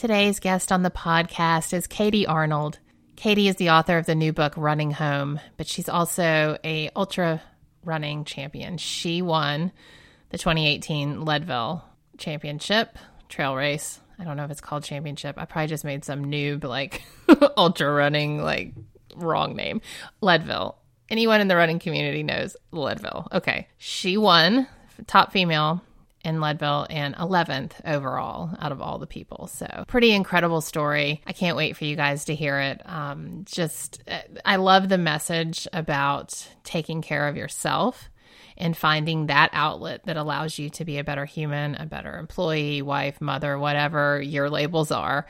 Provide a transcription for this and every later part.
Today's guest on the podcast is Katie Arnold. Katie is the author of the new book Running Home, but she's also a ultra running champion. She won the 2018 Leadville Championship trail race. I don't know if it's called championship. I probably just made some noob like ultra running like wrong name. Leadville. Anyone in the running community knows Leadville. Okay. She won top female in Leadville and 11th overall out of all the people. So, pretty incredible story. I can't wait for you guys to hear it. Um, just, I love the message about taking care of yourself and finding that outlet that allows you to be a better human, a better employee, wife, mother, whatever your labels are,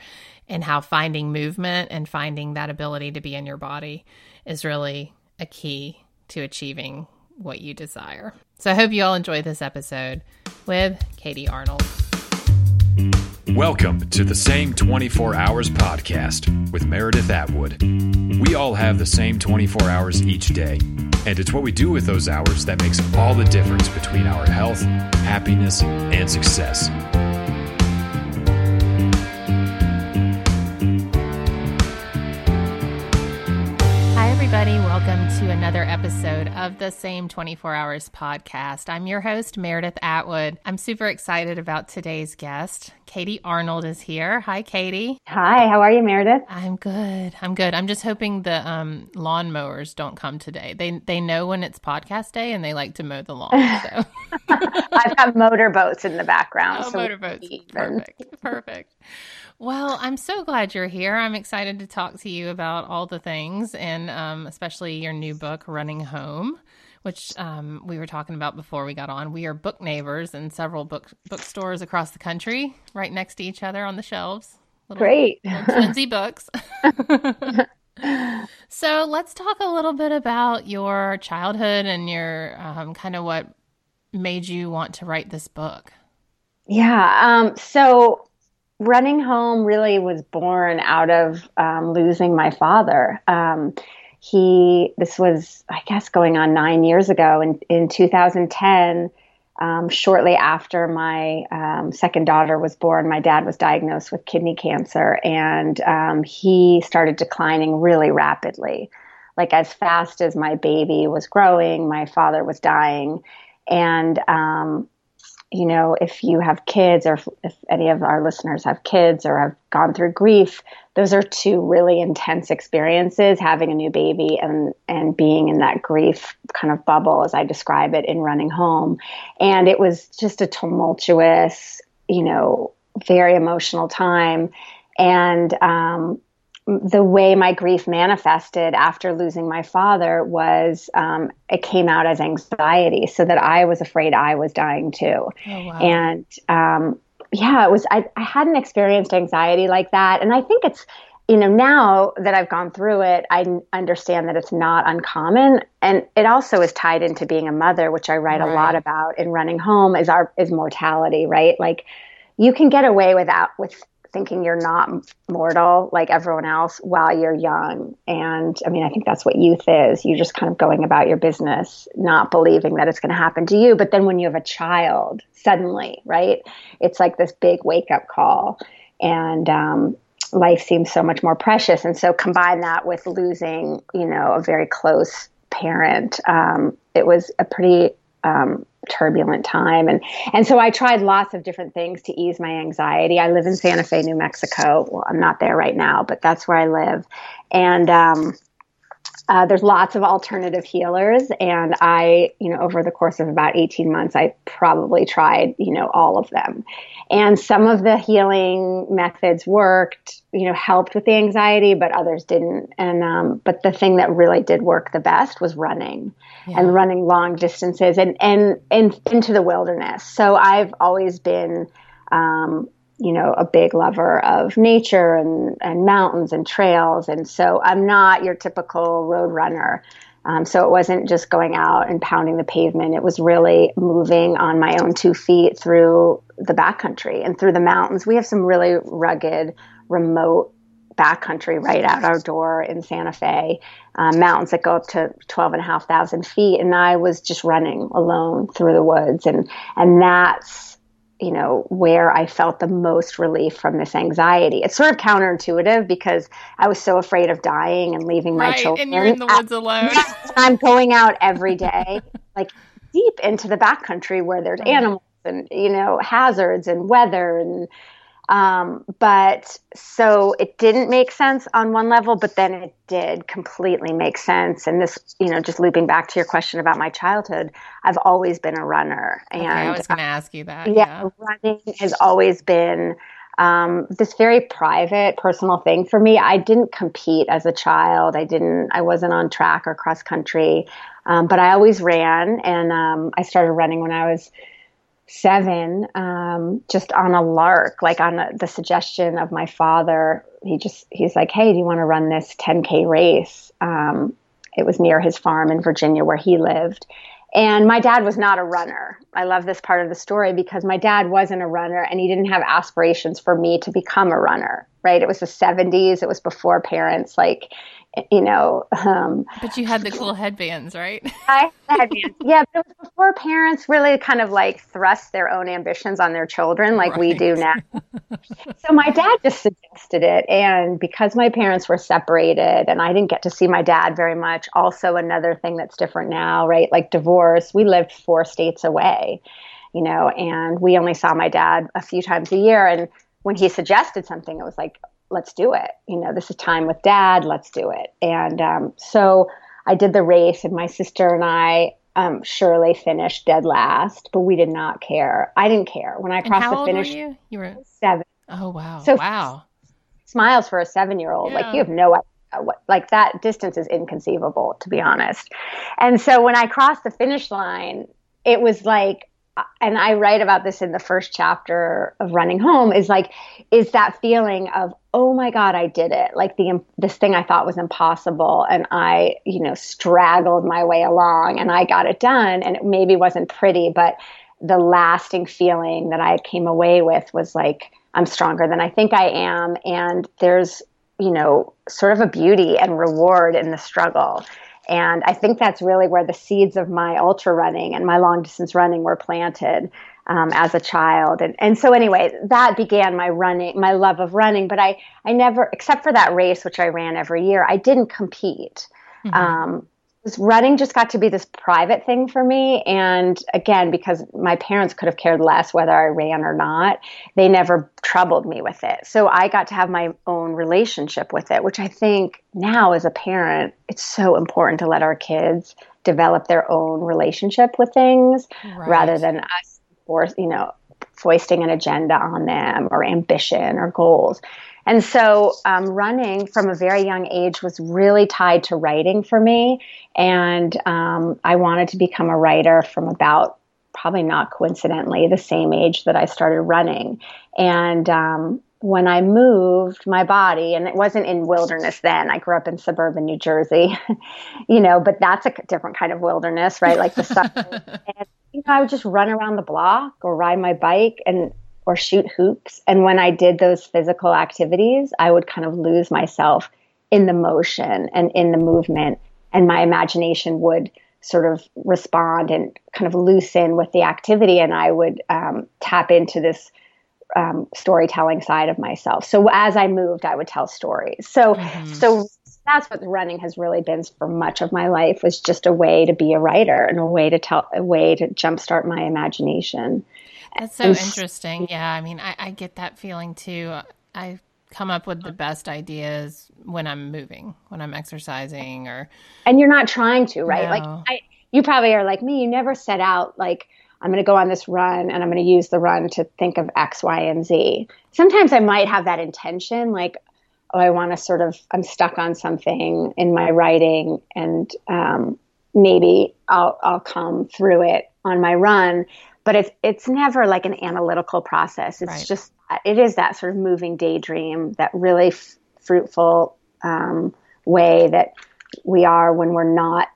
and how finding movement and finding that ability to be in your body is really a key to achieving what you desire. So I hope you all enjoy this episode with Katie Arnold. Welcome to the Same 24 Hours podcast with Meredith Atwood. We all have the same 24 hours each day, and it's what we do with those hours that makes all the difference between our health, happiness, and success. Everybody. Welcome to another episode of the Same 24 Hours podcast. I'm your host, Meredith Atwood. I'm super excited about today's guest. Katie Arnold is here. Hi, Katie. Hi, how are you, Meredith? I'm good. I'm good. I'm just hoping the um, lawnmowers don't come today. They they know when it's podcast day and they like to mow the lawn. So. I've got motorboats in the background. Oh, so motorboats. Perfect. Perfect. Well, I'm so glad you're here. I'm excited to talk to you about all the things and um, especially your new book, Running Home, which um, we were talking about before we got on. We are book neighbors in several book bookstores across the country, right next to each other on the shelves. Little, Great. Little books. so let's talk a little bit about your childhood and your um, kind of what made you want to write this book. Yeah. Um, so running home really was born out of um, losing my father. Um, he, this was, I guess, going on nine years ago. In, in 2010, um, shortly after my um, second daughter was born, my dad was diagnosed with kidney cancer and um, he started declining really rapidly. Like, as fast as my baby was growing, my father was dying. And um, you know, if you have kids or if, if, any of our listeners have kids or have gone through grief, those are two really intense experiences having a new baby and and being in that grief kind of bubble as I describe it in running home. And it was just a tumultuous, you know, very emotional time. And um, the way my grief manifested after losing my father was um, it came out as anxiety, so that I was afraid I was dying too. Oh, wow. And um, yeah, it was. I, I hadn't experienced anxiety like that, and I think it's you know now that I've gone through it, I understand that it's not uncommon, and it also is tied into being a mother, which I write right. a lot about in running home. Is our is mortality, right? Like you can get away without with thinking you're not mortal like everyone else while you're young. And I mean, I think that's what youth is. You're just kind of going about your business, not believing that it's going to happen to you. But then when you have a child, suddenly, right, it's like this big wake up call. And, um, life seems so much more precious. And so combine that with losing, you know, a very close parent. Um, it was a pretty um, turbulent time and and so I tried lots of different things to ease my anxiety. I live in Santa Fe, New Mexico. Well, I'm not there right now, but that's where I live. And um, uh, there's lots of alternative healers, and I, you know, over the course of about 18 months, I probably tried, you know, all of them. And some of the healing methods worked, you know, helped with the anxiety, but others didn't. And um, but the thing that really did work the best was running, yeah. and running long distances and and and into the wilderness. So I've always been. Um, you know, a big lover of nature and, and mountains and trails. And so I'm not your typical road runner. Um, so it wasn't just going out and pounding the pavement. It was really moving on my own two feet through the backcountry and through the mountains. We have some really rugged, remote backcountry right out our door in Santa Fe, uh, mountains that go up to 12 and a half thousand feet. And I was just running alone through the woods. And, and that's, you know, where I felt the most relief from this anxiety. It's sort of counterintuitive because I was so afraid of dying and leaving my right, children. And you're in the woods alone. I'm going out every day, like deep into the backcountry where there's animals and, you know, hazards and weather and um, but so it didn't make sense on one level, but then it did completely make sense. And this, you know, just looping back to your question about my childhood, I've always been a runner. And okay, I was going to ask you that. Yeah, yeah, running has always been um, this very private, personal thing for me. I didn't compete as a child. I didn't. I wasn't on track or cross country, um, but I always ran, and um, I started running when I was seven, um, just on a lark, like on a, the suggestion of my father. He just, he's like, hey, do you want to run this 10K race? Um, it was near his farm in Virginia where he lived. And my dad was not a runner. I love this part of the story because my dad wasn't a runner and he didn't have aspirations for me to become a runner, right? It was the 70s. It was before parents like you know. Um, but you had the cool headbands, right? I had headbands. Yeah, but it was before parents really kind of like thrust their own ambitions on their children like right. we do now. so my dad just suggested it. And because my parents were separated and I didn't get to see my dad very much, also another thing that's different now, right? Like divorce, we lived four states away, you know, and we only saw my dad a few times a year. And when he suggested something, it was like, let's do it. You know, this is time with dad. Let's do it. And um, so I did the race, and my sister and I um, surely finished dead last, but we did not care. I didn't care when I crossed the finish. Were you? you were seven. Oh wow! So wow, smiles for a seven-year-old. Yeah. Like you have no idea. What, like that distance is inconceivable, to be honest. And so when I crossed the finish line, it was like and I write about this in the first chapter of Running Home is like is that feeling of oh my god I did it. Like the this thing I thought was impossible and I you know straggled my way along and I got it done and it maybe wasn't pretty but the lasting feeling that I came away with was like I'm stronger than I think I am and there's you know sort of a beauty and reward in the struggle. And I think that's really where the seeds of my ultra running and my long distance running were planted um, as a child. And, and so, anyway, that began my running, my love of running. But I, I never, except for that race, which I ran every year, I didn't compete. Mm-hmm. Um, running just got to be this private thing for me. And again, because my parents could have cared less whether I ran or not, they never troubled me with it. So I got to have my own relationship with it, which I think now as a parent, it's so important to let our kids develop their own relationship with things right. rather than us force, you know, foisting an agenda on them or ambition or goals. And so, um, running from a very young age was really tied to writing for me. And um, I wanted to become a writer from about, probably not coincidentally, the same age that I started running. And um, when I moved my body, and it wasn't in wilderness then, I grew up in suburban New Jersey, you know, but that's a different kind of wilderness, right? Like the sun. and, you know, I would just run around the block or ride my bike. And or shoot hoops. And when I did those physical activities, I would kind of lose myself in the motion and in the movement. And my imagination would sort of respond and kind of loosen with the activity. And I would um, tap into this um, storytelling side of myself. So as I moved, I would tell stories. So, mm-hmm. so that's what running has really been for much of my life was just a way to be a writer and a way to tell a way to jumpstart my imagination that's so interesting. Yeah, I mean, I, I get that feeling too. I come up with the best ideas when I'm moving, when I'm exercising, or and you're not trying to, right? No. Like I, you probably are like me. You never set out like I'm going to go on this run and I'm going to use the run to think of X, Y, and Z. Sometimes I might have that intention, like, oh, I want to sort of, I'm stuck on something in my writing, and um, maybe I'll I'll come through it on my run but it's it's never like an analytical process. It's right. just it is that sort of moving daydream, that really f- fruitful um, way that we are when we're not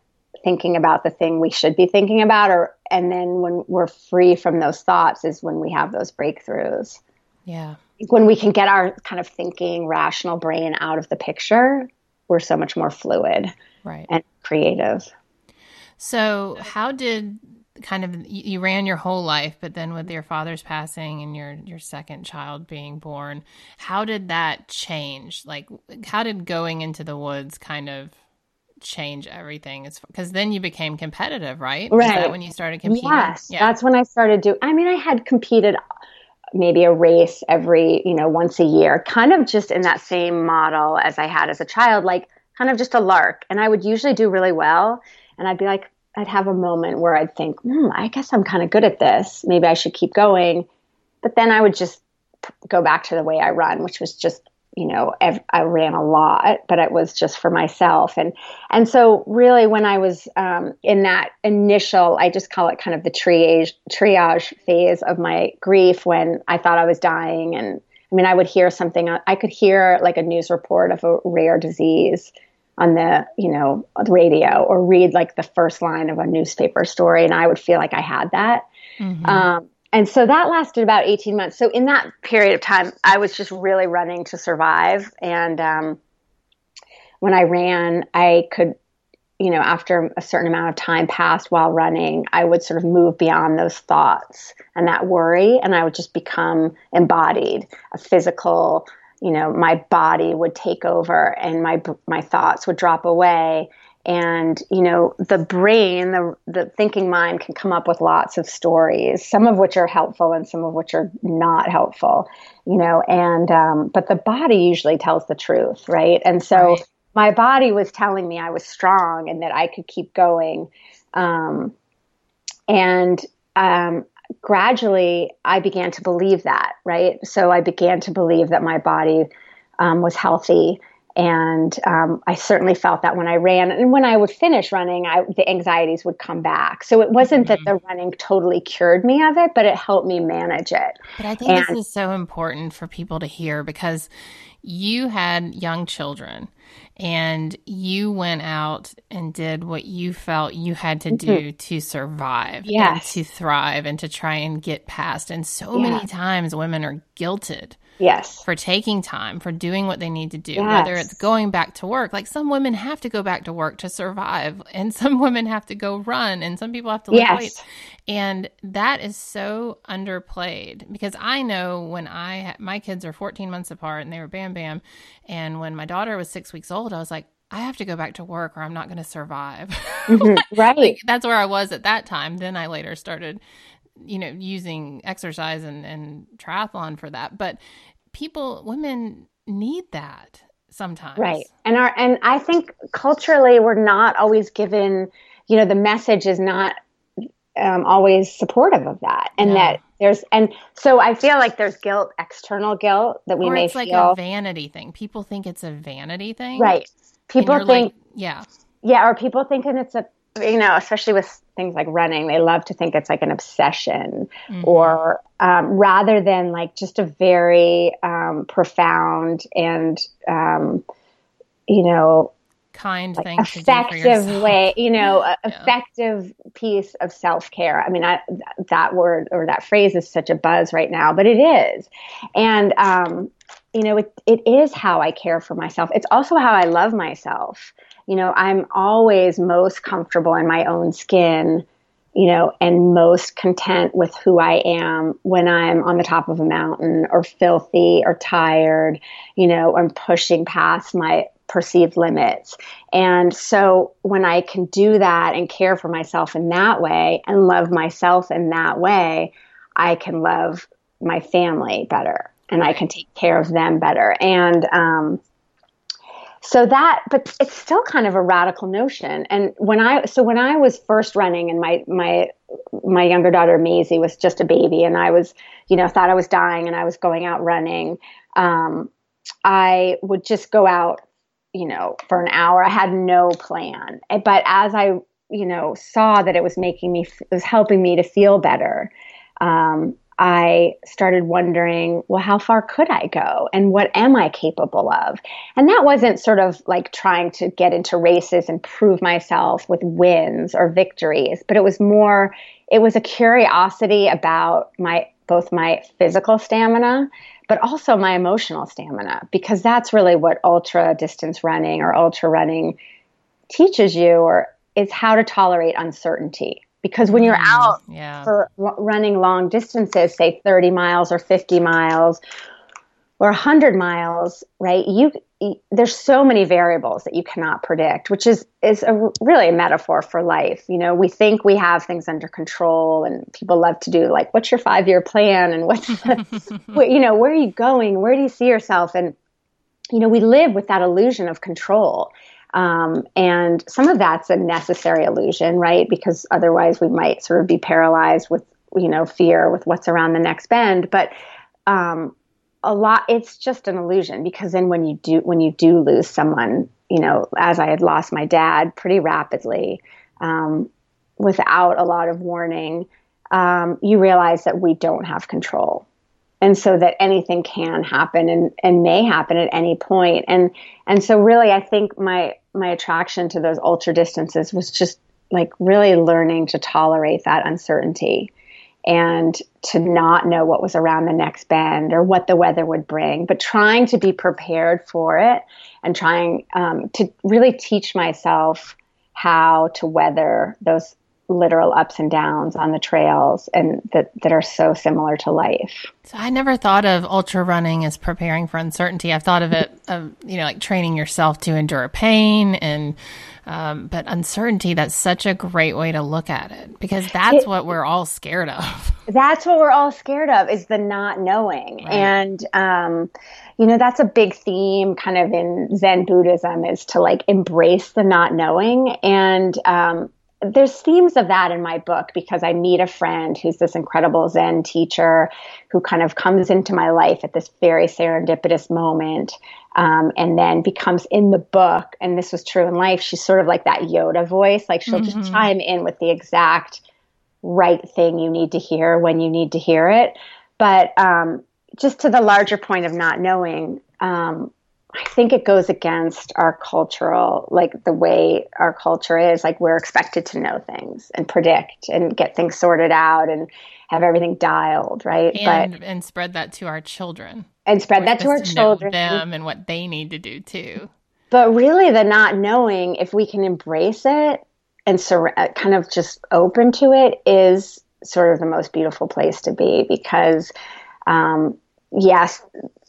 thinking about the thing we should be thinking about, or and then when we're free from those thoughts is when we have those breakthroughs. Yeah, when we can get our kind of thinking, rational brain out of the picture, we're so much more fluid, right, and creative. So, how did kind of you ran your whole life, but then with your father's passing and your your second child being born, how did that change? Like, how did going into the woods kind of change everything? Because then you became competitive, right? Right. when you started competing? Yes, yeah. that's when I started doing. I mean, I had competed maybe a race every you know once a year, kind of just in that same model as I had as a child, like kind of just a lark. And I would usually do really well, and I'd be like, I'd have a moment where I'd think, hmm, I guess I'm kind of good at this. Maybe I should keep going. But then I would just go back to the way I run, which was just, you know, ev- I ran a lot, but it was just for myself. And and so really, when I was um, in that initial, I just call it kind of the triage triage phase of my grief, when I thought I was dying, and I mean, I would hear something. I could hear like a news report of a rare disease on the you know the radio or read like the first line of a newspaper story and i would feel like i had that mm-hmm. um, and so that lasted about 18 months. So in that period of time i was just really running to survive. And um, when i ran i could you know after a certain amount of time passed while running i would sort of move beyond those thoughts and that worry and i would just become embodied a physical you know my body would take over and my my thoughts would drop away and you know the brain the the thinking mind can come up with lots of stories some of which are helpful and some of which are not helpful you know and um, but the body usually tells the truth right and so right. my body was telling me i was strong and that i could keep going um, and um, gradually I began to believe that, right? So I began to believe that my body um, was healthy. And um, I certainly felt that when I ran, and when I would finish running, I, the anxieties would come back. So it wasn't mm-hmm. that the running totally cured me of it, but it helped me manage it. But I think and, this is so important for people to hear because you had young children and you went out and did what you felt you had to do mm-hmm. to survive yes. to thrive and to try and get past. And so yeah. many times women are guilted Yes. For taking time, for doing what they need to do, yes. whether it's going back to work. Like some women have to go back to work to survive, and some women have to go run, and some people have to yes. weights. And that is so underplayed because I know when I, my kids are 14 months apart and they were bam bam. And when my daughter was six weeks old, I was like, I have to go back to work or I'm not going to survive. Mm-hmm. Right. like, that's where I was at that time. Then I later started you know, using exercise and, and triathlon for that. But people, women need that sometimes. Right. And our, and I think culturally we're not always given, you know, the message is not um, always supportive of that. And yeah. that there's, and so I feel like there's guilt, external guilt that we or may it's feel. like a vanity thing. People think it's a vanity thing. Right. People think, like, yeah. Yeah. Or people thinking it's a, you know, especially with things like running, they love to think it's like an obsession mm-hmm. or um, rather than like just a very um, profound and, um, you know, kind like thing effective way you know yeah. effective piece of self-care. I mean I, that word or that phrase is such a buzz right now but it is. And um, you know it, it is how i care for myself. It's also how i love myself you know, I'm always most comfortable in my own skin, you know, and most content with who I am when I'm on the top of a mountain or filthy or tired, you know, I'm pushing past my perceived limits. And so when I can do that and care for myself in that way and love myself in that way, I can love my family better and I can take care of them better. And, um, so that but it's still kind of a radical notion. And when i so when i was first running and my my my younger daughter Maisie was just a baby and I was you know thought I was dying and I was going out running um, I would just go out you know for an hour. I had no plan. But as I you know saw that it was making me it was helping me to feel better um, I started wondering, well, how far could I go? And what am I capable of? And that wasn't sort of like trying to get into races and prove myself with wins or victories, but it was more, it was a curiosity about my, both my physical stamina, but also my emotional stamina, because that's really what ultra distance running or ultra running teaches you or is how to tolerate uncertainty because when you're mm, out yeah. for running long distances, say 30 miles or 50 miles or 100 miles, right? You there's so many variables that you cannot predict, which is is a, really a metaphor for life. You know, we think we have things under control, and people love to do like, "What's your five year plan?" and what's, the, you know, where are you going? Where do you see yourself? And you know, we live with that illusion of control. Um, and some of that's a necessary illusion, right? Because otherwise we might sort of be paralyzed with, you know, fear with what's around the next bend. But um, a lot, it's just an illusion because then when you do, when you do lose someone, you know, as I had lost my dad pretty rapidly, um, without a lot of warning, um, you realize that we don't have control and so that anything can happen and, and may happen at any point and and so really i think my my attraction to those ultra distances was just like really learning to tolerate that uncertainty and to not know what was around the next bend or what the weather would bring, but trying to be prepared for it and trying um, to really teach myself how to weather those literal ups and downs on the trails and that, that are so similar to life. So I never thought of ultra running as preparing for uncertainty. I've thought of it of you know like training yourself to endure pain and um, but uncertainty that's such a great way to look at it because that's it, what we're all scared of. That's what we're all scared of is the not knowing. Right. And um, you know that's a big theme kind of in Zen Buddhism is to like embrace the not knowing and um, there's themes of that in my book because I meet a friend who's this incredible Zen teacher who kind of comes into my life at this very serendipitous moment um, and then becomes in the book. And this was true in life. She's sort of like that Yoda voice. Like she'll mm-hmm. just chime in with the exact right thing you need to hear when you need to hear it. But um, just to the larger point of not knowing, um, I think it goes against our cultural, like the way our culture is. Like we're expected to know things and predict and get things sorted out and have everything dialed, right? And but, and spread that to our children. And spread that to our to children. them and what they need to do too. But really, the not knowing, if we can embrace it and sur- uh, kind of just open to it, is sort of the most beautiful place to be because. Um, yes,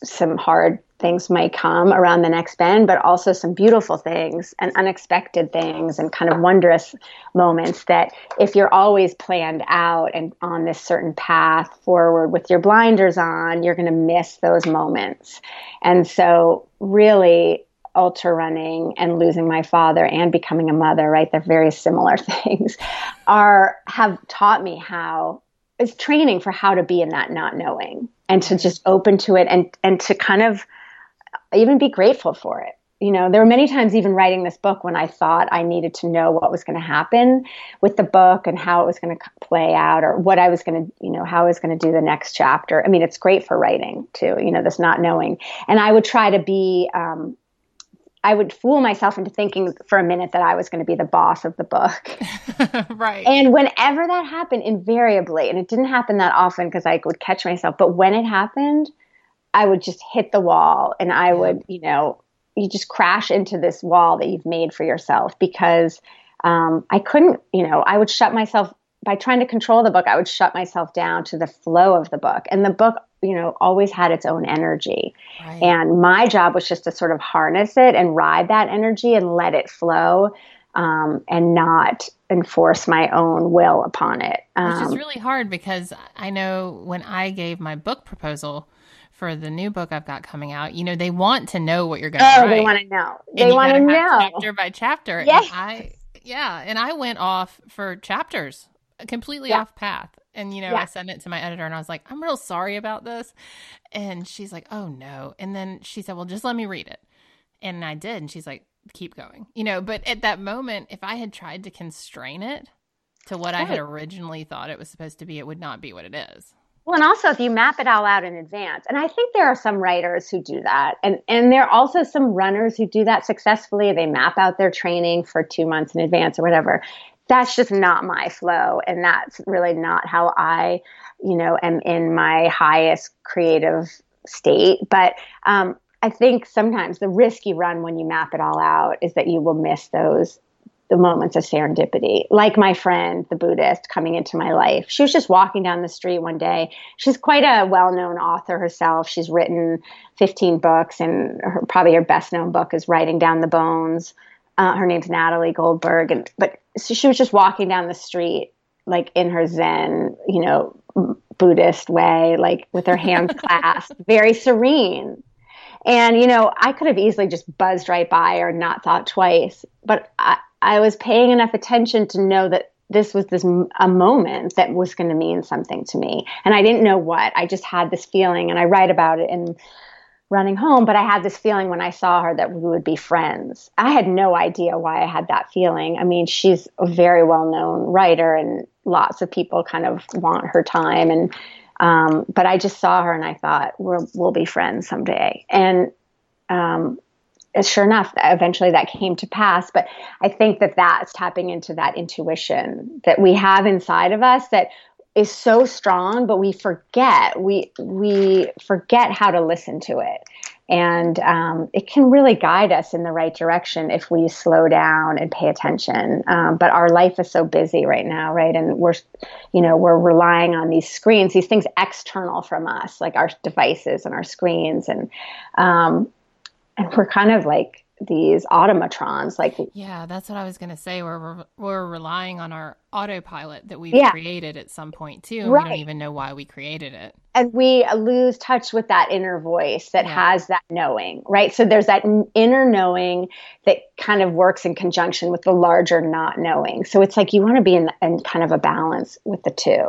some hard things might come around the next bend, but also some beautiful things and unexpected things and kind of wondrous moments that if you're always planned out and on this certain path forward with your blinders on, you're going to miss those moments. And so, really, ultra running and losing my father and becoming a mother, right? They're very similar things, are have taught me how it's training for how to be in that not knowing and to just open to it and and to kind of even be grateful for it. You know, there were many times even writing this book when I thought I needed to know what was going to happen with the book and how it was going to play out or what I was going to, you know, how I was going to do the next chapter. I mean, it's great for writing too, you know, this not knowing. And I would try to be, um, I would fool myself into thinking for a minute that I was going to be the boss of the book. right. And whenever that happened, invariably, and it didn't happen that often because I would catch myself, but when it happened, I would just hit the wall and I would, you know, you just crash into this wall that you've made for yourself because um, I couldn't, you know, I would shut myself by trying to control the book. I would shut myself down to the flow of the book, and the book, you know, always had its own energy. Right. And my job was just to sort of harness it and ride that energy and let it flow. Um, and not enforce my own will upon it. Um, Which is um, really hard because I know when I gave my book proposal, for the new book I've got coming out, you know, they want to know what you're going to oh, write. they want to know. They want to know chapter by chapter. Yes. And I, yeah, and I went off for chapters, completely yeah. off path. And you know, yeah. I sent it to my editor, and I was like, "I'm real sorry about this," and she's like, "Oh no!" And then she said, "Well, just let me read it," and I did, and she's like, "Keep going," you know. But at that moment, if I had tried to constrain it to what right. I had originally thought it was supposed to be, it would not be what it is. Well, and also if you map it all out in advance, and I think there are some writers who do that, and and there are also some runners who do that successfully. They map out their training for two months in advance or whatever. That's just not my flow, and that's really not how I, you know, am in my highest creative state. But um, I think sometimes the risk you run when you map it all out is that you will miss those the moments of serendipity, like my friend, the Buddhist, coming into my life. She was just walking down the street one day. She's quite a well known author herself. She's written 15 books, and her, probably her best known book is Writing Down the Bones. Uh, her name's Natalie Goldberg. And, but so she was just walking down the street, like in her Zen, you know, Buddhist way, like with her hands clasped, very serene. And, you know, I could have easily just buzzed right by or not thought twice, but I, I was paying enough attention to know that this was this a moment that was going to mean something to me and i didn't know what i just had this feeling and i write about it in running home but i had this feeling when i saw her that we would be friends i had no idea why i had that feeling i mean she's a very well known writer and lots of people kind of want her time and um, but i just saw her and i thought we'll, we'll be friends someday and um, sure enough, eventually that came to pass. But I think that that's tapping into that intuition that we have inside of us that is so strong, but we forget we we forget how to listen to it, and um, it can really guide us in the right direction if we slow down and pay attention. Um, but our life is so busy right now, right? And we're, you know, we're relying on these screens, these things external from us, like our devices and our screens, and um, and we're kind of like these automatrons like yeah that's what i was going to say we're we're relying on our autopilot that we've yeah. created at some point too and right. we don't even know why we created it and we lose touch with that inner voice that yeah. has that knowing, right? So there's that inner knowing that kind of works in conjunction with the larger not knowing. So it's like you want to be in, in kind of a balance with the two,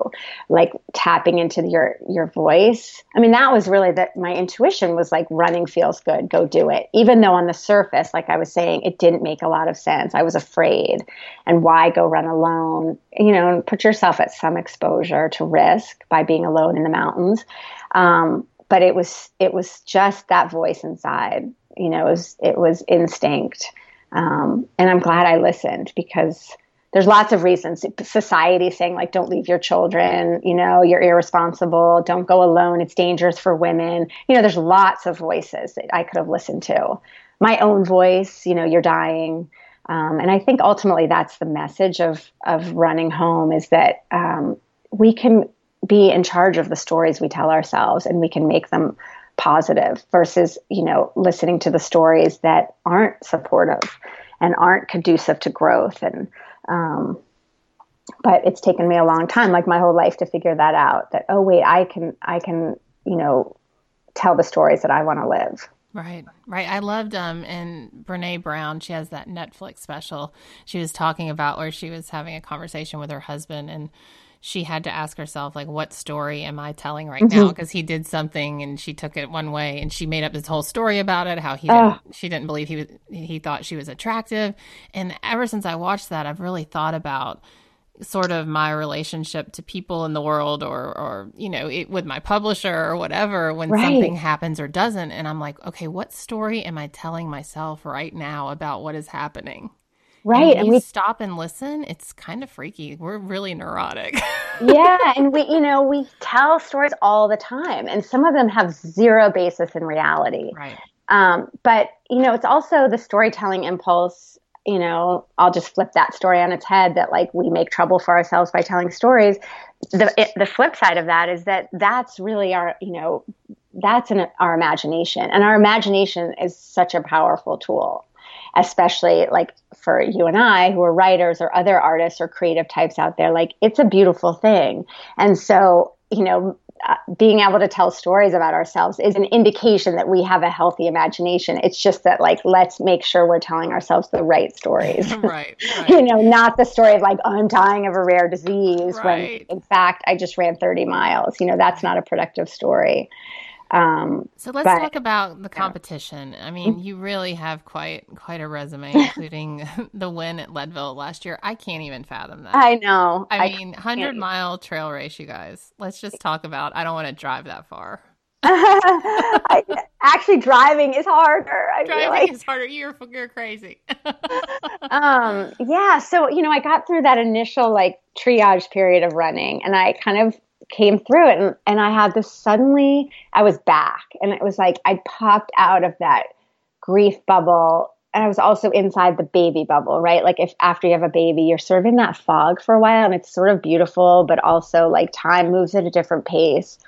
like tapping into your your voice. I mean, that was really that my intuition was like running feels good, go do it. Even though on the surface, like I was saying, it didn't make a lot of sense. I was afraid, and why go run alone? You know, and put yourself at some exposure to risk by being alone in the mountains um, but it was it was just that voice inside. You know, it was it was instinct, um, and I'm glad I listened because there's lots of reasons. Society saying like, don't leave your children. You know, you're irresponsible. Don't go alone. It's dangerous for women. You know, there's lots of voices that I could have listened to. My own voice. You know, you're dying. Um, and I think ultimately that's the message of of running home is that um, we can be in charge of the stories we tell ourselves and we can make them positive versus you know listening to the stories that aren't supportive and aren't conducive to growth and um, but it's taken me a long time like my whole life to figure that out that oh wait i can i can you know tell the stories that i want to live Right, right. I loved um and Brene Brown, she has that Netflix special. She was talking about where she was having a conversation with her husband and she had to ask herself like what story am i telling right mm-hmm. now because he did something and she took it one way and she made up this whole story about it how he didn't, she didn't believe he was he thought she was attractive. And ever since i watched that i've really thought about sort of my relationship to people in the world or or you know it, with my publisher or whatever when right. something happens or doesn't. And i'm like okay what story am i telling myself right now about what is happening Right. And, and we stop and listen. It's kind of freaky. We're really neurotic. yeah. And we, you know, we tell stories all the time, and some of them have zero basis in reality. Right. Um, but, you know, it's also the storytelling impulse. You know, I'll just flip that story on its head that like we make trouble for ourselves by telling stories. The, it, the flip side of that is that that's really our, you know, that's in our imagination. And our imagination is such a powerful tool especially like for you and I who are writers or other artists or creative types out there, like it's a beautiful thing. And so, you know, uh, being able to tell stories about ourselves is an indication that we have a healthy imagination. It's just that, like, let's make sure we're telling ourselves the right stories. right, right. you know, not the story of like, oh, I'm dying of a rare disease right. when in fact I just ran 30 miles. You know, that's not a productive story. Um, so let's but, talk about the competition. Yeah. I mean, mm-hmm. you really have quite quite a resume, including the win at Leadville last year. I can't even fathom that. I know. I, I mean, hundred mile trail race, you guys. Let's just talk about. I don't want to drive that far. I, actually, driving is harder. I driving like. is harder. You're you're crazy. um. Yeah. So you know, I got through that initial like triage period of running, and I kind of came through it and, and I had this suddenly I was back and it was like I popped out of that grief bubble and I was also inside the baby bubble, right? Like if after you have a baby, you're sort of in that fog for a while and it's sort of beautiful, but also like time moves at a different pace.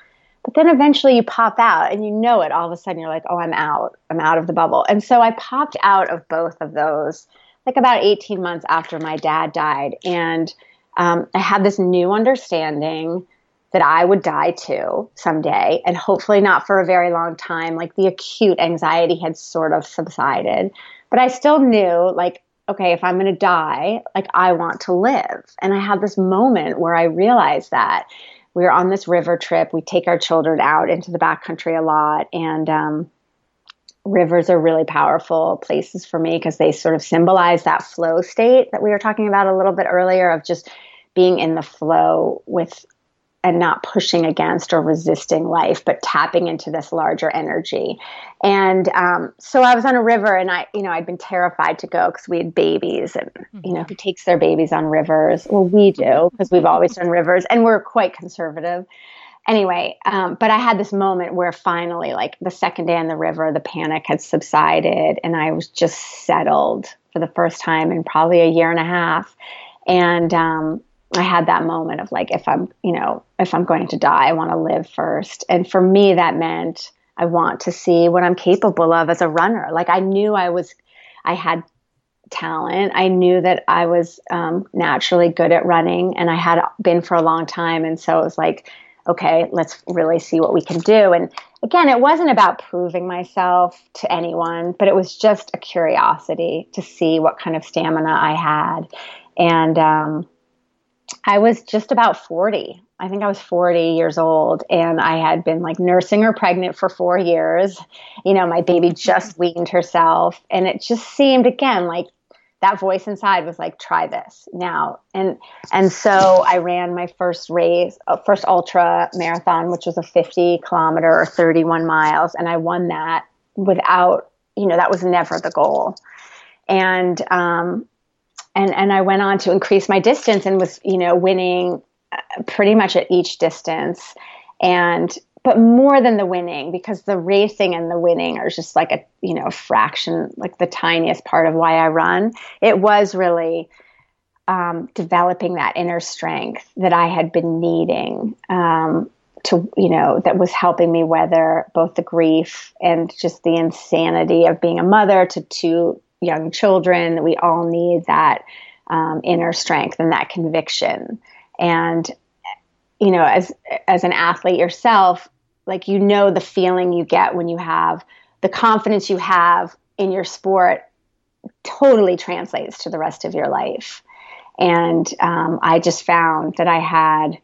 But then eventually you pop out and you know it. All of a sudden you're like, oh, I'm out. I'm out of the bubble. And so I popped out of both of those like about 18 months after my dad died. And um, I had this new understanding that I would die too someday, and hopefully not for a very long time. Like the acute anxiety had sort of subsided, but I still knew, like, okay, if I'm going to die, like I want to live. And I had this moment where I realized that we were on this river trip. We take our children out into the backcountry a lot, and um, rivers are really powerful places for me because they sort of symbolize that flow state that we were talking about a little bit earlier of just being in the flow with and not pushing against or resisting life, but tapping into this larger energy. And um, so I was on a river, and I, you know, I'd been terrified to go because we had babies, and you know, who takes their babies on rivers? Well, we do because we've always done rivers, and we're quite conservative. Anyway, um, but I had this moment where finally, like the second day on the river, the panic had subsided, and I was just settled for the first time in probably a year and a half. And um, I had that moment of like, if I'm, you know, if I'm going to die, I want to live first. And for me, that meant I want to see what I'm capable of as a runner. Like I knew I was, I had talent. I knew that I was um, naturally good at running, and I had been for a long time. And so it was like, okay, let's really see what we can do. And again, it wasn't about proving myself to anyone, but it was just a curiosity to see what kind of stamina I had. And um, I was just about 40. I think I was 40 years old and I had been like nursing her pregnant for four years. You know, my baby just weaned herself. And it just seemed, again, like that voice inside was like, try this now. And, and so I ran my first race, uh, first ultra marathon, which was a 50 kilometer or 31 miles. And I won that without, you know, that was never the goal. And, um, and and I went on to increase my distance and was you know winning uh, pretty much at each distance. And but more than the winning because the racing and the winning are just like a you know fraction like the tiniest part of why I run. It was really um, developing that inner strength that I had been needing um, to you know that was helping me weather both the grief and just the insanity of being a mother to two young children. We all need that um, inner strength and that conviction. And you know, as as an athlete yourself, like you know the feeling you get when you have the confidence you have in your sport totally translates to the rest of your life. And um, I just found that I had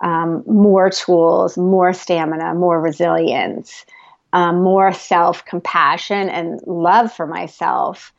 um, more tools, more stamina, more resilience, um, more self compassion and love for myself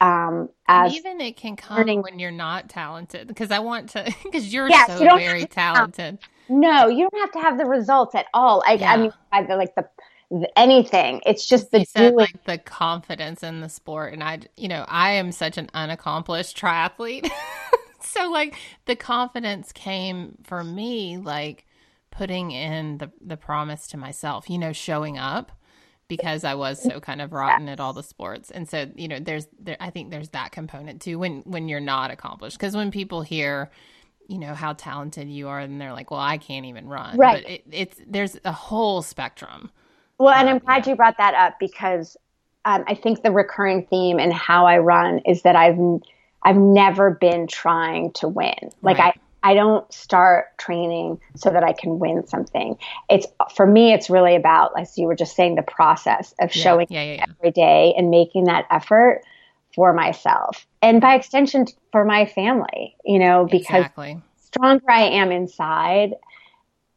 um, as and even it can come learning. when you're not talented because I want to because you're yes, so you very talented. No, you don't have to have the results at all. I, yeah. I mean, either like the, the, anything. It's just the said, like the confidence in the sport, and I, you know, I am such an unaccomplished triathlete, so like the confidence came for me like putting in the the promise to myself, you know, showing up because I was so kind of rotten at all the sports. And so, you know, there's there I think there's that component too when when you're not accomplished because when people hear you know how talented you are and they're like well i can't even run right but it, it's there's a whole spectrum well and i'm glad yeah. you brought that up because um, i think the recurring theme in how i run is that i've i've never been trying to win like right. i I don't start training so that I can win something. It's for me, it's really about, as you were just saying, the process of yeah, showing yeah, yeah, every day and making that effort for myself and by extension for my family, you know, because exactly. stronger I am inside,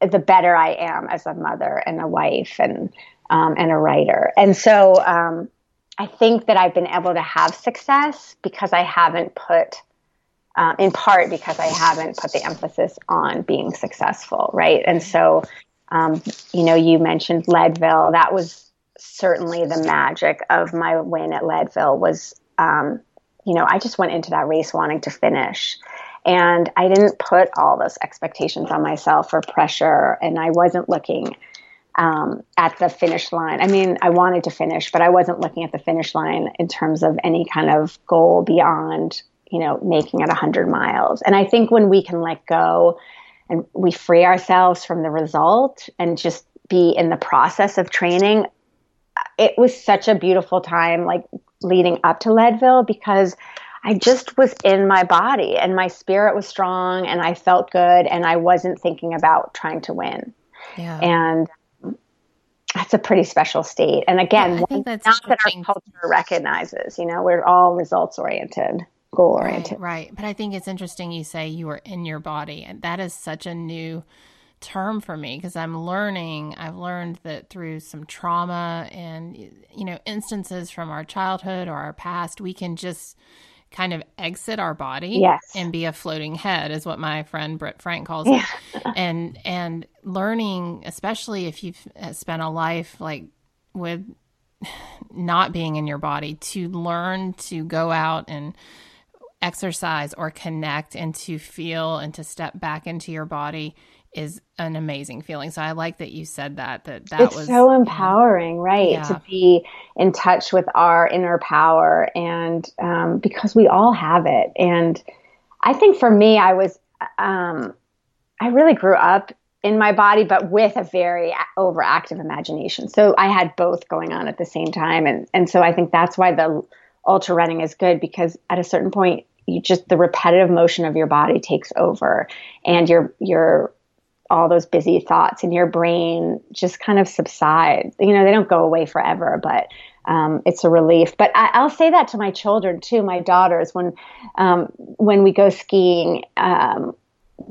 the better I am as a mother and a wife and, um, and a writer. And so, um, I think that I've been able to have success because I haven't put um, in part because I haven't put the emphasis on being successful, right? And so, um, you know, you mentioned Leadville. That was certainly the magic of my win at Leadville. Was um, you know, I just went into that race wanting to finish. And I didn't put all those expectations on myself or pressure, and I wasn't looking um, at the finish line. I mean, I wanted to finish, but I wasn't looking at the finish line in terms of any kind of goal beyond, you know, making it 100 miles. And I think when we can let go and we free ourselves from the result and just be in the process of training, it was such a beautiful time, like leading up to Leadville, because I just was in my body and my spirit was strong and I felt good and I wasn't thinking about trying to win. Yeah. And that's a pretty special state. And again, yeah, one, not that our culture recognizes, you know, we're all results oriented, goal oriented. Right, right. But I think it's interesting you say you are in your body. And that is such a new term for me because I'm learning. I've learned that through some trauma and, you know, instances from our childhood or our past, we can just kind of exit our body yes. and be a floating head is what my friend Britt Frank calls it. and and learning, especially if you've uh, spent a life like with not being in your body, to learn to go out and exercise or connect and to feel and to step back into your body is an amazing feeling. So I like that you said that. That that it's was so empowering, right? Yeah. To be in touch with our inner power, and um, because we all have it. And I think for me, I was, um, I really grew up in my body, but with a very overactive imagination. So I had both going on at the same time, and and so I think that's why the ultra running is good because at a certain point just the repetitive motion of your body takes over and your your all those busy thoughts in your brain just kind of subside. You know, they don't go away forever, but um, it's a relief. But I, will say that to my children too, my daughters, when um, when we go skiing, um,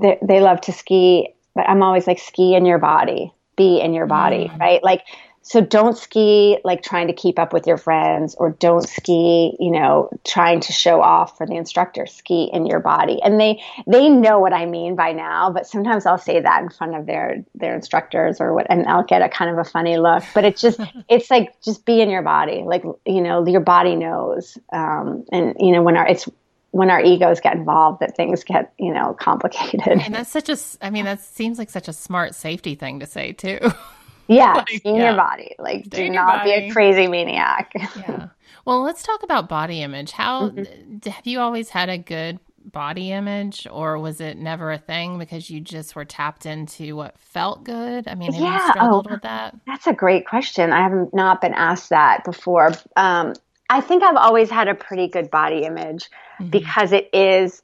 they, they, love to ski, but I'm always like, ski in your body, be in your body, mm. right? Like so don't ski like trying to keep up with your friends or don't ski you know trying to show off for the instructor. Ski in your body. And they they know what i mean by now but sometimes i'll say that in front of their their instructors or what and i'll get a kind of a funny look. But it's just it's like just be in your body. Like you know your body knows um, and you know when our it's when our egos get involved that things get you know complicated. And that's such a i mean that seems like such a smart safety thing to say too Yeah, like, in yeah. your body. Like, Stay do not body. be a crazy maniac. yeah. Well, let's talk about body image. How mm-hmm. have you always had a good body image, or was it never a thing because you just were tapped into what felt good? I mean, have yeah. you struggled oh, with that? That's a great question. I have not been asked that before. Um, I think I've always had a pretty good body image mm-hmm. because it is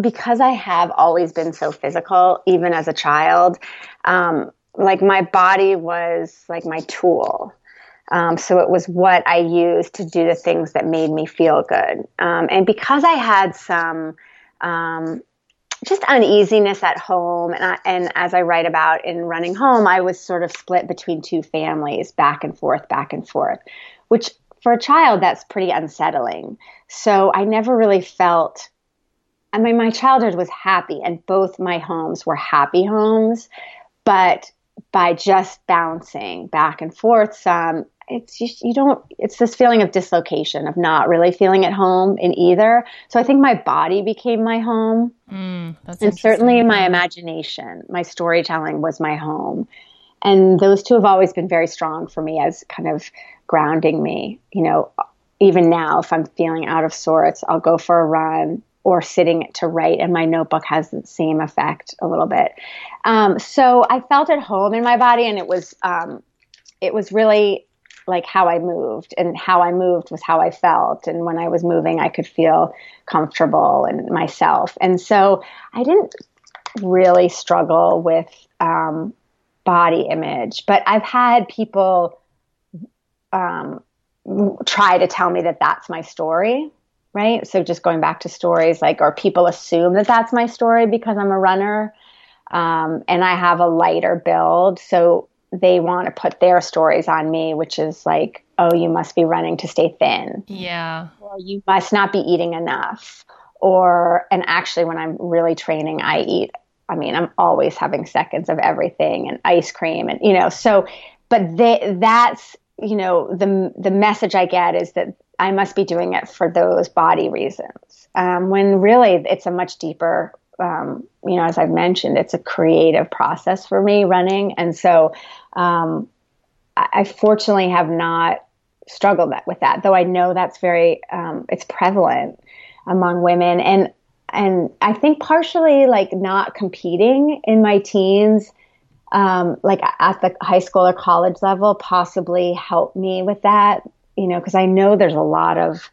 because I have always been so physical, even as a child. Um, like my body was like my tool. Um, so it was what I used to do the things that made me feel good. Um, and because I had some um, just uneasiness at home, and, I, and as I write about in Running Home, I was sort of split between two families, back and forth, back and forth, which for a child, that's pretty unsettling. So I never really felt. I mean, my childhood was happy, and both my homes were happy homes, but by just bouncing back and forth some it's just, you don't it's this feeling of dislocation of not really feeling at home in either. So i think my body became my home. Mm, and certainly my imagination my storytelling was my home. And those two have always been very strong for me as kind of grounding me. You know even now if i'm feeling out of sorts i'll go for a run or sitting to write, and my notebook has the same effect a little bit. Um, so I felt at home in my body, and it was um, it was really like how I moved, and how I moved was how I felt. And when I was moving, I could feel comfortable and myself. And so I didn't really struggle with um, body image, but I've had people um, try to tell me that that's my story right? So just going back to stories like, or people assume that that's my story because I'm a runner um, and I have a lighter build. So they want to put their stories on me, which is like, oh, you must be running to stay thin. Yeah. Or you must not be eating enough. Or, and actually, when I'm really training, I eat, I mean, I'm always having seconds of everything and ice cream and, you know, so, but they, that's, you know, the, the message I get is that I must be doing it for those body reasons. Um, when really it's a much deeper, um, you know, as I've mentioned, it's a creative process for me running. And so um, I, I, fortunately have not struggled with that, though I know that's very, um, it's prevalent among women. And, and I think partially like not competing in my teens, um, like at the high school or college level, possibly helped me with that, you know, because I know there's a lot of,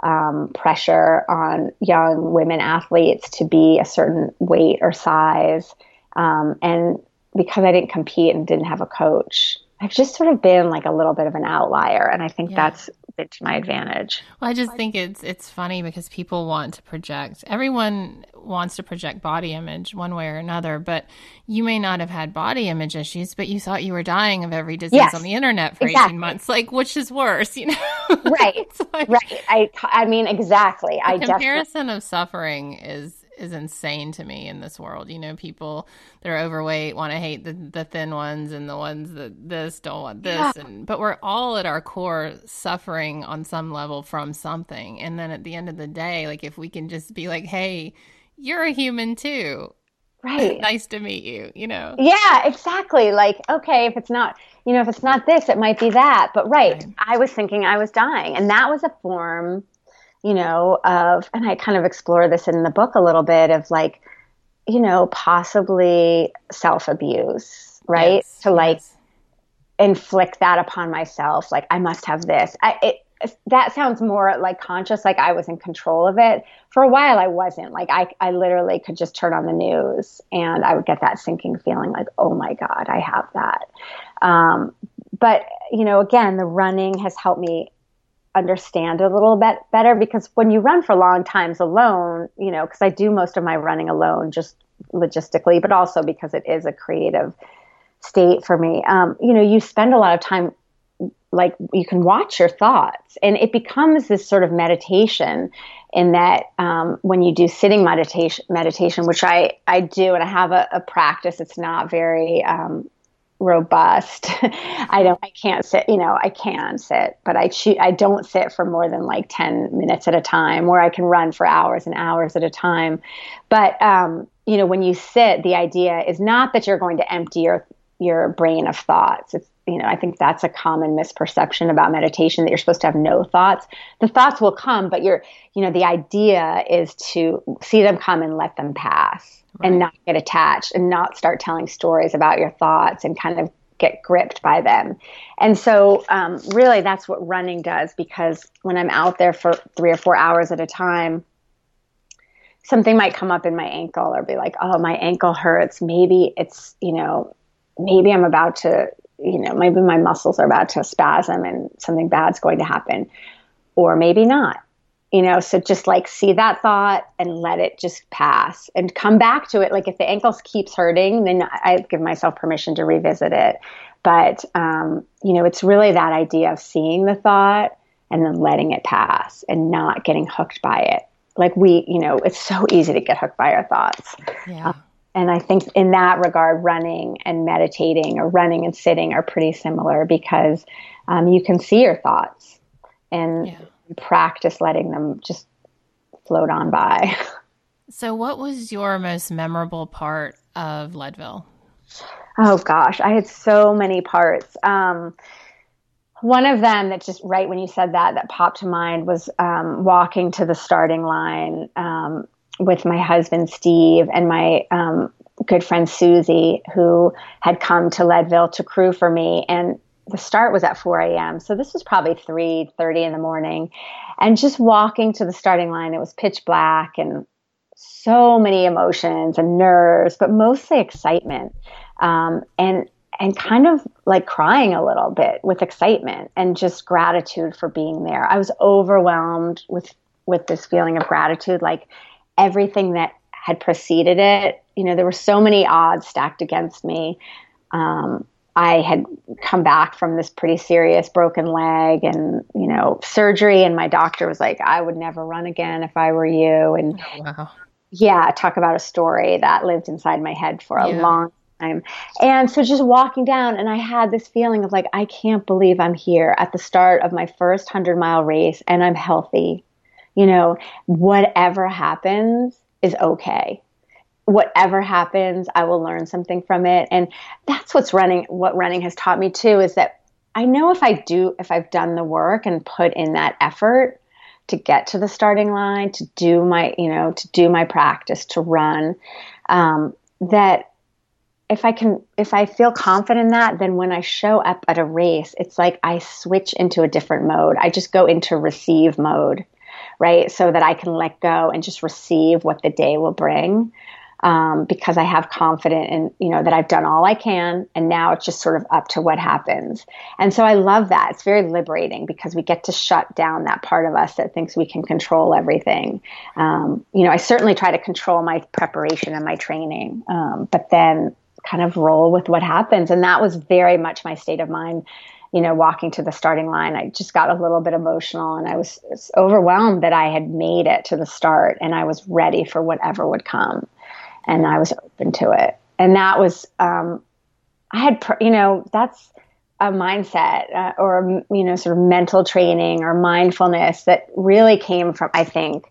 um, pressure on young women athletes to be a certain weight or size. Um, and because I didn't compete and didn't have a coach, I've just sort of been like a little bit of an outlier. And I think yeah. that's been to my advantage. Well, I just think it's it's funny because people want to project. Everyone wants to project body image one way or another, but you may not have had body image issues, but you thought you were dying of every disease yes, on the internet for exactly. 18 months. Like which is worse, you know? right. like, right. I I mean exactly. I comparison of suffering is is insane to me in this world. You know, people that are overweight want to hate the, the thin ones and the ones that this don't want this. Yeah. And, but we're all at our core suffering on some level from something. And then at the end of the day, like if we can just be like, hey, you're a human too. Right. nice to meet you, you know? Yeah, exactly. Like, okay, if it's not, you know, if it's not this, it might be that. But right, right. I was thinking I was dying. And that was a form you know, of, and I kind of explore this in the book a little bit of like, you know, possibly self abuse, right? Yes, to like yes. inflict that upon myself. Like, I must have this. I, it, that sounds more like conscious, like I was in control of it. For a while, I wasn't. Like, I, I literally could just turn on the news and I would get that sinking feeling like, oh my God, I have that. Um, but, you know, again, the running has helped me understand a little bit better because when you run for long times alone, you know, because I do most of my running alone just logistically, but also because it is a creative state for me. Um, you know, you spend a lot of time like you can watch your thoughts and it becomes this sort of meditation in that um, when you do sitting meditation meditation which i i do and i have a, a practice it's not very um, robust. I don't I can't sit, you know, I can sit, but I choose I don't sit for more than like 10 minutes at a time where I can run for hours and hours at a time. But um, you know, when you sit, the idea is not that you're going to empty your your brain of thoughts. It's you know, I think that's a common misperception about meditation that you're supposed to have no thoughts. The thoughts will come, but you're, you know, the idea is to see them come and let them pass right. and not get attached and not start telling stories about your thoughts and kind of get gripped by them. And so, um, really, that's what running does because when I'm out there for three or four hours at a time, something might come up in my ankle or be like, oh, my ankle hurts. Maybe it's, you know, maybe I'm about to, you know, maybe my muscles are about to spasm and something bad's going to happen, or maybe not you know so just like see that thought and let it just pass and come back to it. Like if the ankles keeps hurting then i give myself permission to revisit it. But um, you know it's really that idea of seeing the thought and then letting it pass and not getting hooked by it. Like we you know it's so easy to get hooked by our thoughts. Yeah. Um, and i think in that regard running and meditating or running and sitting are pretty similar because um, you can see your thoughts and yeah practice letting them just float on by. So, what was your most memorable part of Leadville? Oh gosh, I had so many parts. Um, one of them that just right when you said that that popped to mind was um, walking to the starting line um, with my husband Steve and my um, good friend Susie, who had come to Leadville to crew for me, and the start was at 4 a.m. So this was probably 3:30 in the morning, and just walking to the starting line, it was pitch black and so many emotions and nerves, but mostly excitement, um, and and kind of like crying a little bit with excitement and just gratitude for being there. I was overwhelmed with with this feeling of gratitude, like everything that had preceded it. You know, there were so many odds stacked against me. Um, I had come back from this pretty serious broken leg and, you know, surgery. And my doctor was like, I would never run again if I were you. And oh, wow. yeah, talk about a story that lived inside my head for a yeah. long time. And so just walking down, and I had this feeling of like, I can't believe I'm here at the start of my first 100 mile race and I'm healthy. You know, whatever happens is okay whatever happens, I will learn something from it. And that's what's running, what running has taught me too, is that I know if I do, if I've done the work and put in that effort to get to the starting line, to do my, you know, to do my practice, to run, um, that if I can, if I feel confident in that, then when I show up at a race, it's like I switch into a different mode. I just go into receive mode, right? So that I can let go and just receive what the day will bring um, because I have confidence in, you know, that I've done all I can and now it's just sort of up to what happens. And so I love that. It's very liberating because we get to shut down that part of us that thinks we can control everything. Um, you know, I certainly try to control my preparation and my training, um, but then kind of roll with what happens. And that was very much my state of mind you know, walking to the starting line, I just got a little bit emotional and I was, was, overwhelmed that I had made it to the start and I was ready for whatever would come and I was open to it. And that was, um, I had, you know, that's a mindset uh, or, you know, sort of mental training or mindfulness that really came from, I think,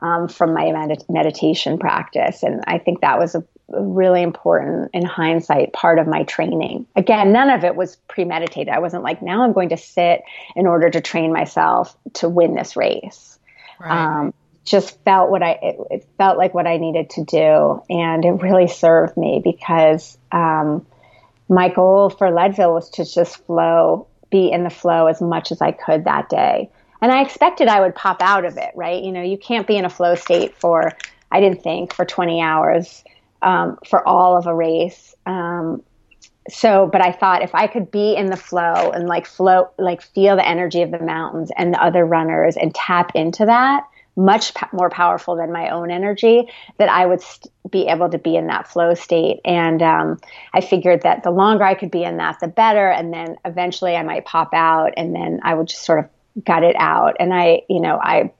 um, from my med- meditation practice. And I think that was a, a really important, in hindsight, part of my training. Again, none of it was premeditated. I wasn't like, now I'm going to sit in order to train myself to win this race. Right. Um, just felt what I it, it, felt like what I needed to do, and it really served me because um, my goal for Leadville was to just flow, be in the flow as much as I could that day, and I expected I would pop out of it. Right? You know, you can't be in a flow state for I didn't think for 20 hours um, for all of a race. Um, so, but I thought if I could be in the flow and like flow, like feel the energy of the mountains and the other runners and tap into that, much more powerful than my own energy that I would st- be able to be in that flow state. And um, I figured that the longer I could be in that, the better. And then eventually I might pop out and then I would just sort of gut it out. And I, you know, I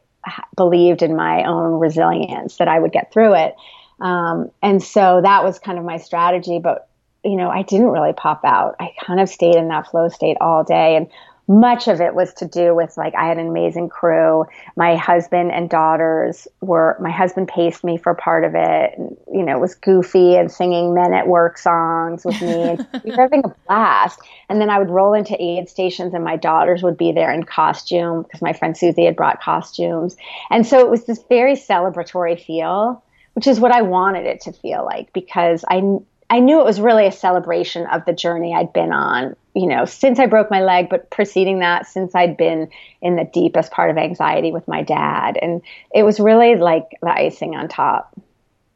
believed in my own resilience that I would get through it. Um, and so that was kind of my strategy. But, you know, I didn't really pop out. I kind of stayed in that flow state all day. And much of it was to do with like I had an amazing crew. My husband and daughters were my husband paced me for part of it. And, you know, it was goofy and singing men at work songs with me. And we were having a blast. And then I would roll into aid stations and my daughters would be there in costume because my friend Susie had brought costumes. And so it was this very celebratory feel, which is what I wanted it to feel like because I I knew it was really a celebration of the journey I'd been on, you know, since I broke my leg, but preceding that, since I'd been in the deepest part of anxiety with my dad. And it was really like the icing on top.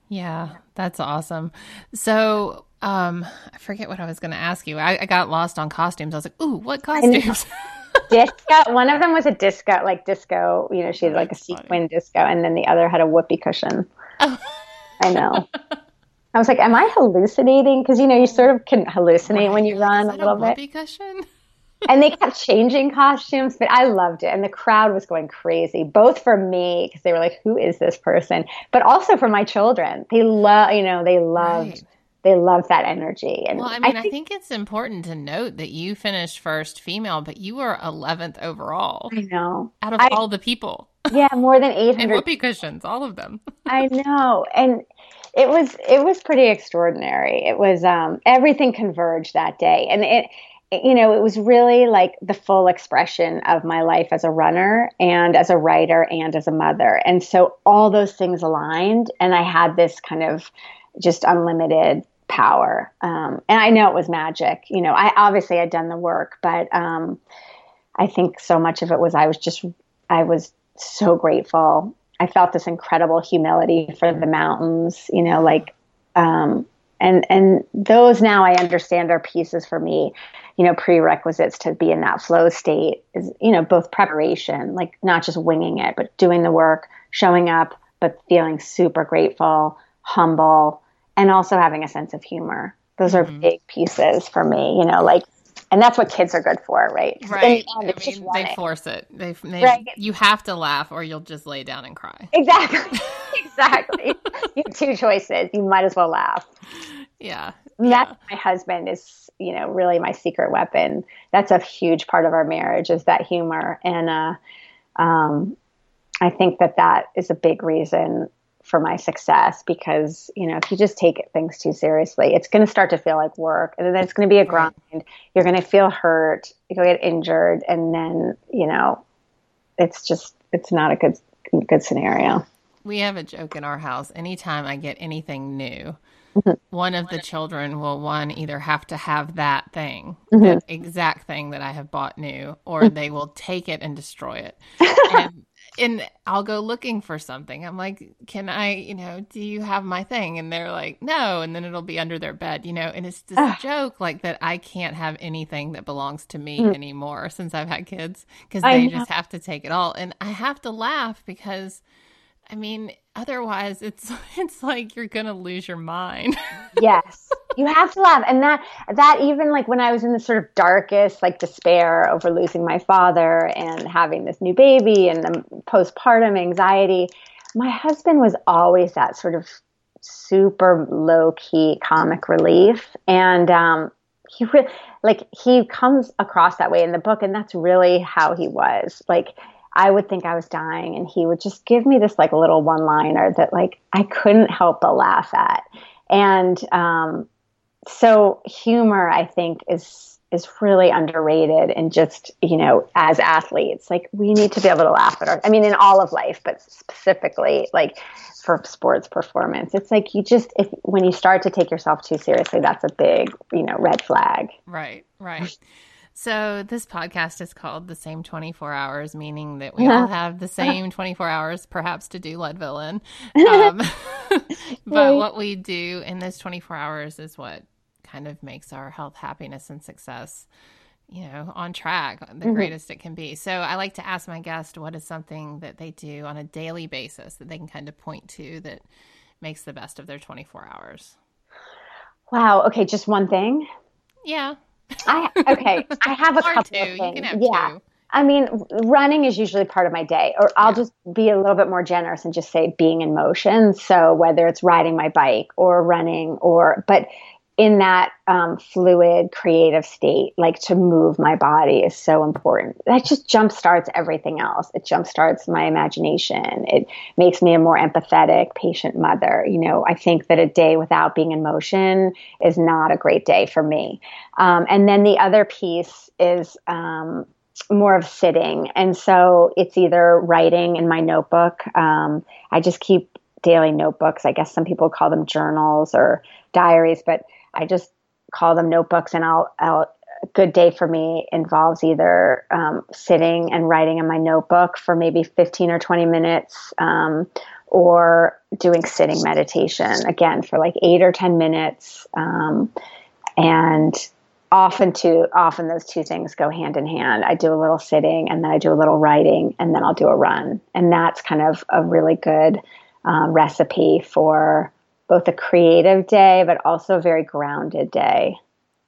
Yeah, that's awesome. So, um, I forget what I was going to ask you. I, I, got lost on costumes. I was like, ooh, what costumes? disco. One of them was a disco, like disco, you know, she had like a sequin disco, and then the other had a whoopee cushion. Oh. I know. I was like, am I hallucinating? Because you know, you sort of can hallucinate when you run a little a bit. Cushion? and they kept changing costumes, but I loved it, and the crowd was going crazy, both for me because they were like, "Who is this person?" but also for my children. They love, you know, they loved. Right. They loved that energy. And well, I mean, I think, I think, it's important to note that you finished first female, but you were 11th overall. I know. Out of I, all the people. Yeah, more than 800. and whoopee cushions, all of them. I know. And it was it was pretty extraordinary. It was um, everything converged that day, and it you know it was really like the full expression of my life as a runner and as a writer and as a mother, and so all those things aligned, and I had this kind of just unlimited power. Um, and I know it was magic. You know, I obviously had done the work, but um, I think so much of it was I was just I was so grateful I felt this incredible humility for the mountains, you know, like, um, and and those now I understand are pieces for me, you know, prerequisites to be in that flow state is, you know, both preparation, like not just winging it, but doing the work, showing up, but feeling super grateful, humble, and also having a sense of humor. Those are mm-hmm. big pieces for me, you know, like and that's what kids are good for, right? Right. End, I mean, they force it. They, they right. you have to laugh, or you'll just lay down and cry. Exactly. exactly. you have two choices. You might as well laugh. Yeah. And that's yeah. my husband is, you know, really my secret weapon. That's a huge part of our marriage is that humor, and uh, um, I think that that is a big reason for my success because you know if you just take things too seriously it's going to start to feel like work and then it's going to be a grind you're going to feel hurt you'll get injured and then you know it's just it's not a good good scenario we have a joke in our house anytime i get anything new mm-hmm. one of the children will one either have to have that thing mm-hmm. that exact thing that i have bought new or mm-hmm. they will take it and destroy it and and I'll go looking for something. I'm like, can I, you know, do you have my thing? And they're like, no. And then it'll be under their bed, you know, and it's this uh, joke like that I can't have anything that belongs to me mm. anymore since I've had kids because they just have to take it all. And I have to laugh because I mean, otherwise it's it's like you're gonna lose your mind. yes. You have to laugh. And that that even like when I was in the sort of darkest like despair over losing my father and having this new baby and the postpartum anxiety, my husband was always that sort of super low key comic relief. And um he really like he comes across that way in the book and that's really how he was. Like I would think I was dying and he would just give me this like little one liner that like I couldn't help but laugh at. And um, so humor, I think, is is really underrated and just you know as athletes. Like we need to be able to laugh at our i mean in all of life but specifically like for sports performance. It's like you just if when you start to take yourself too seriously that's a big you know red flag. Right right so this podcast is called The Same 24 Hours, meaning that we all have the same 24 hours perhaps to do Leadville in. Um, but what we do in those 24 hours is what kind of makes our health, happiness, and success, you know, on track, the mm-hmm. greatest it can be. So I like to ask my guest what is something that they do on a daily basis that they can kind of point to that makes the best of their 24 hours. Wow. Okay. Just one thing. Yeah. I okay. I have a couple two. of things. yeah. Two. I mean, running is usually part of my day, or I'll yeah. just be a little bit more generous and just say being in motion. So whether it's riding my bike or running, or but in that um, fluid, creative state, like to move my body is so important. That just jump starts everything else. It jump starts my imagination. It makes me a more empathetic, patient mother. You know, I think that a day without being in motion is not a great day for me. Um, and then the other piece is um, more of sitting. And so it's either writing in my notebook. Um, I just keep daily notebooks. I guess some people call them journals or diaries, but I just call them notebooks, and I'll, I'll a good day for me involves either um, sitting and writing in my notebook for maybe 15 or 20 minutes um, or doing sitting meditation again for like eight or 10 minutes um, and often two often those two things go hand in hand. I do a little sitting and then i do a little writing and then i'll do a run. And that's kind of a really good um, recipe for both a creative day, but also a very grounded day.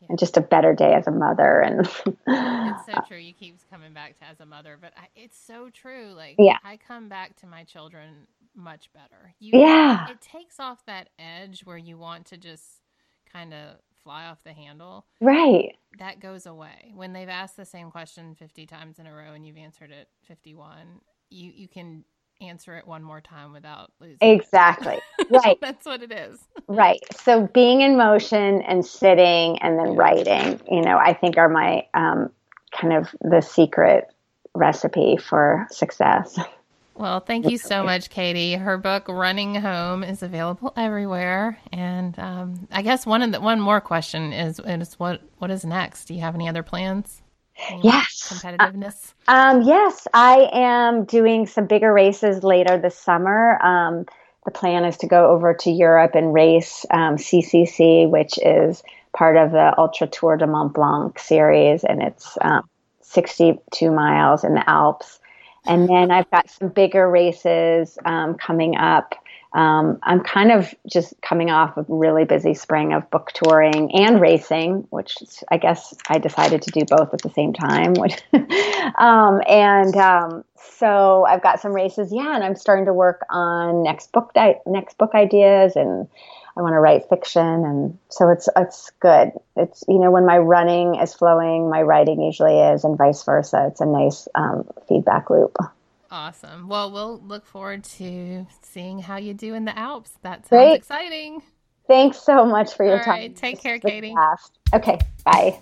Yeah. And just a better day as a mother, and it's so true. You keep coming back to as a mother, but I, it's so true. Like, yeah, I come back to my children much better. You, yeah, it takes off that edge where you want to just kind of fly off the handle. Right. That goes away when they've asked the same question fifty times in a row and you've answered it fifty-one. You you can answer it one more time without losing. Exactly. Right. That's what it is. right. So being in motion and sitting and then writing, you know, I think are my um, kind of the secret recipe for success. Well, thank you so much, Katie. Her book "Running Home" is available everywhere, and um, I guess one of the one more question is is what what is next? Do you have any other plans? Yes. Competitiveness. uh, um, yes i am doing some bigger races later this summer. Um, the plan is to go over to europe and race um, ccc which is part of the ultra tour de mont blanc series and it's um, 62 miles in the alps. And then i've got some bigger races um, coming up um, I'm kind of just coming off a really busy spring of book touring and racing, which I guess I decided to do both at the same time. um, and um, so I've got some races, yeah, and I'm starting to work on next book di- next book ideas, and I want to write fiction, and so it's it's good. It's you know when my running is flowing, my writing usually is, and vice versa. It's a nice um, feedback loop. Awesome. Well, we'll look forward to seeing how you do in the Alps. That sounds Great. exciting. Thanks so much for your All time. right, take This care, Katie. Okay, bye.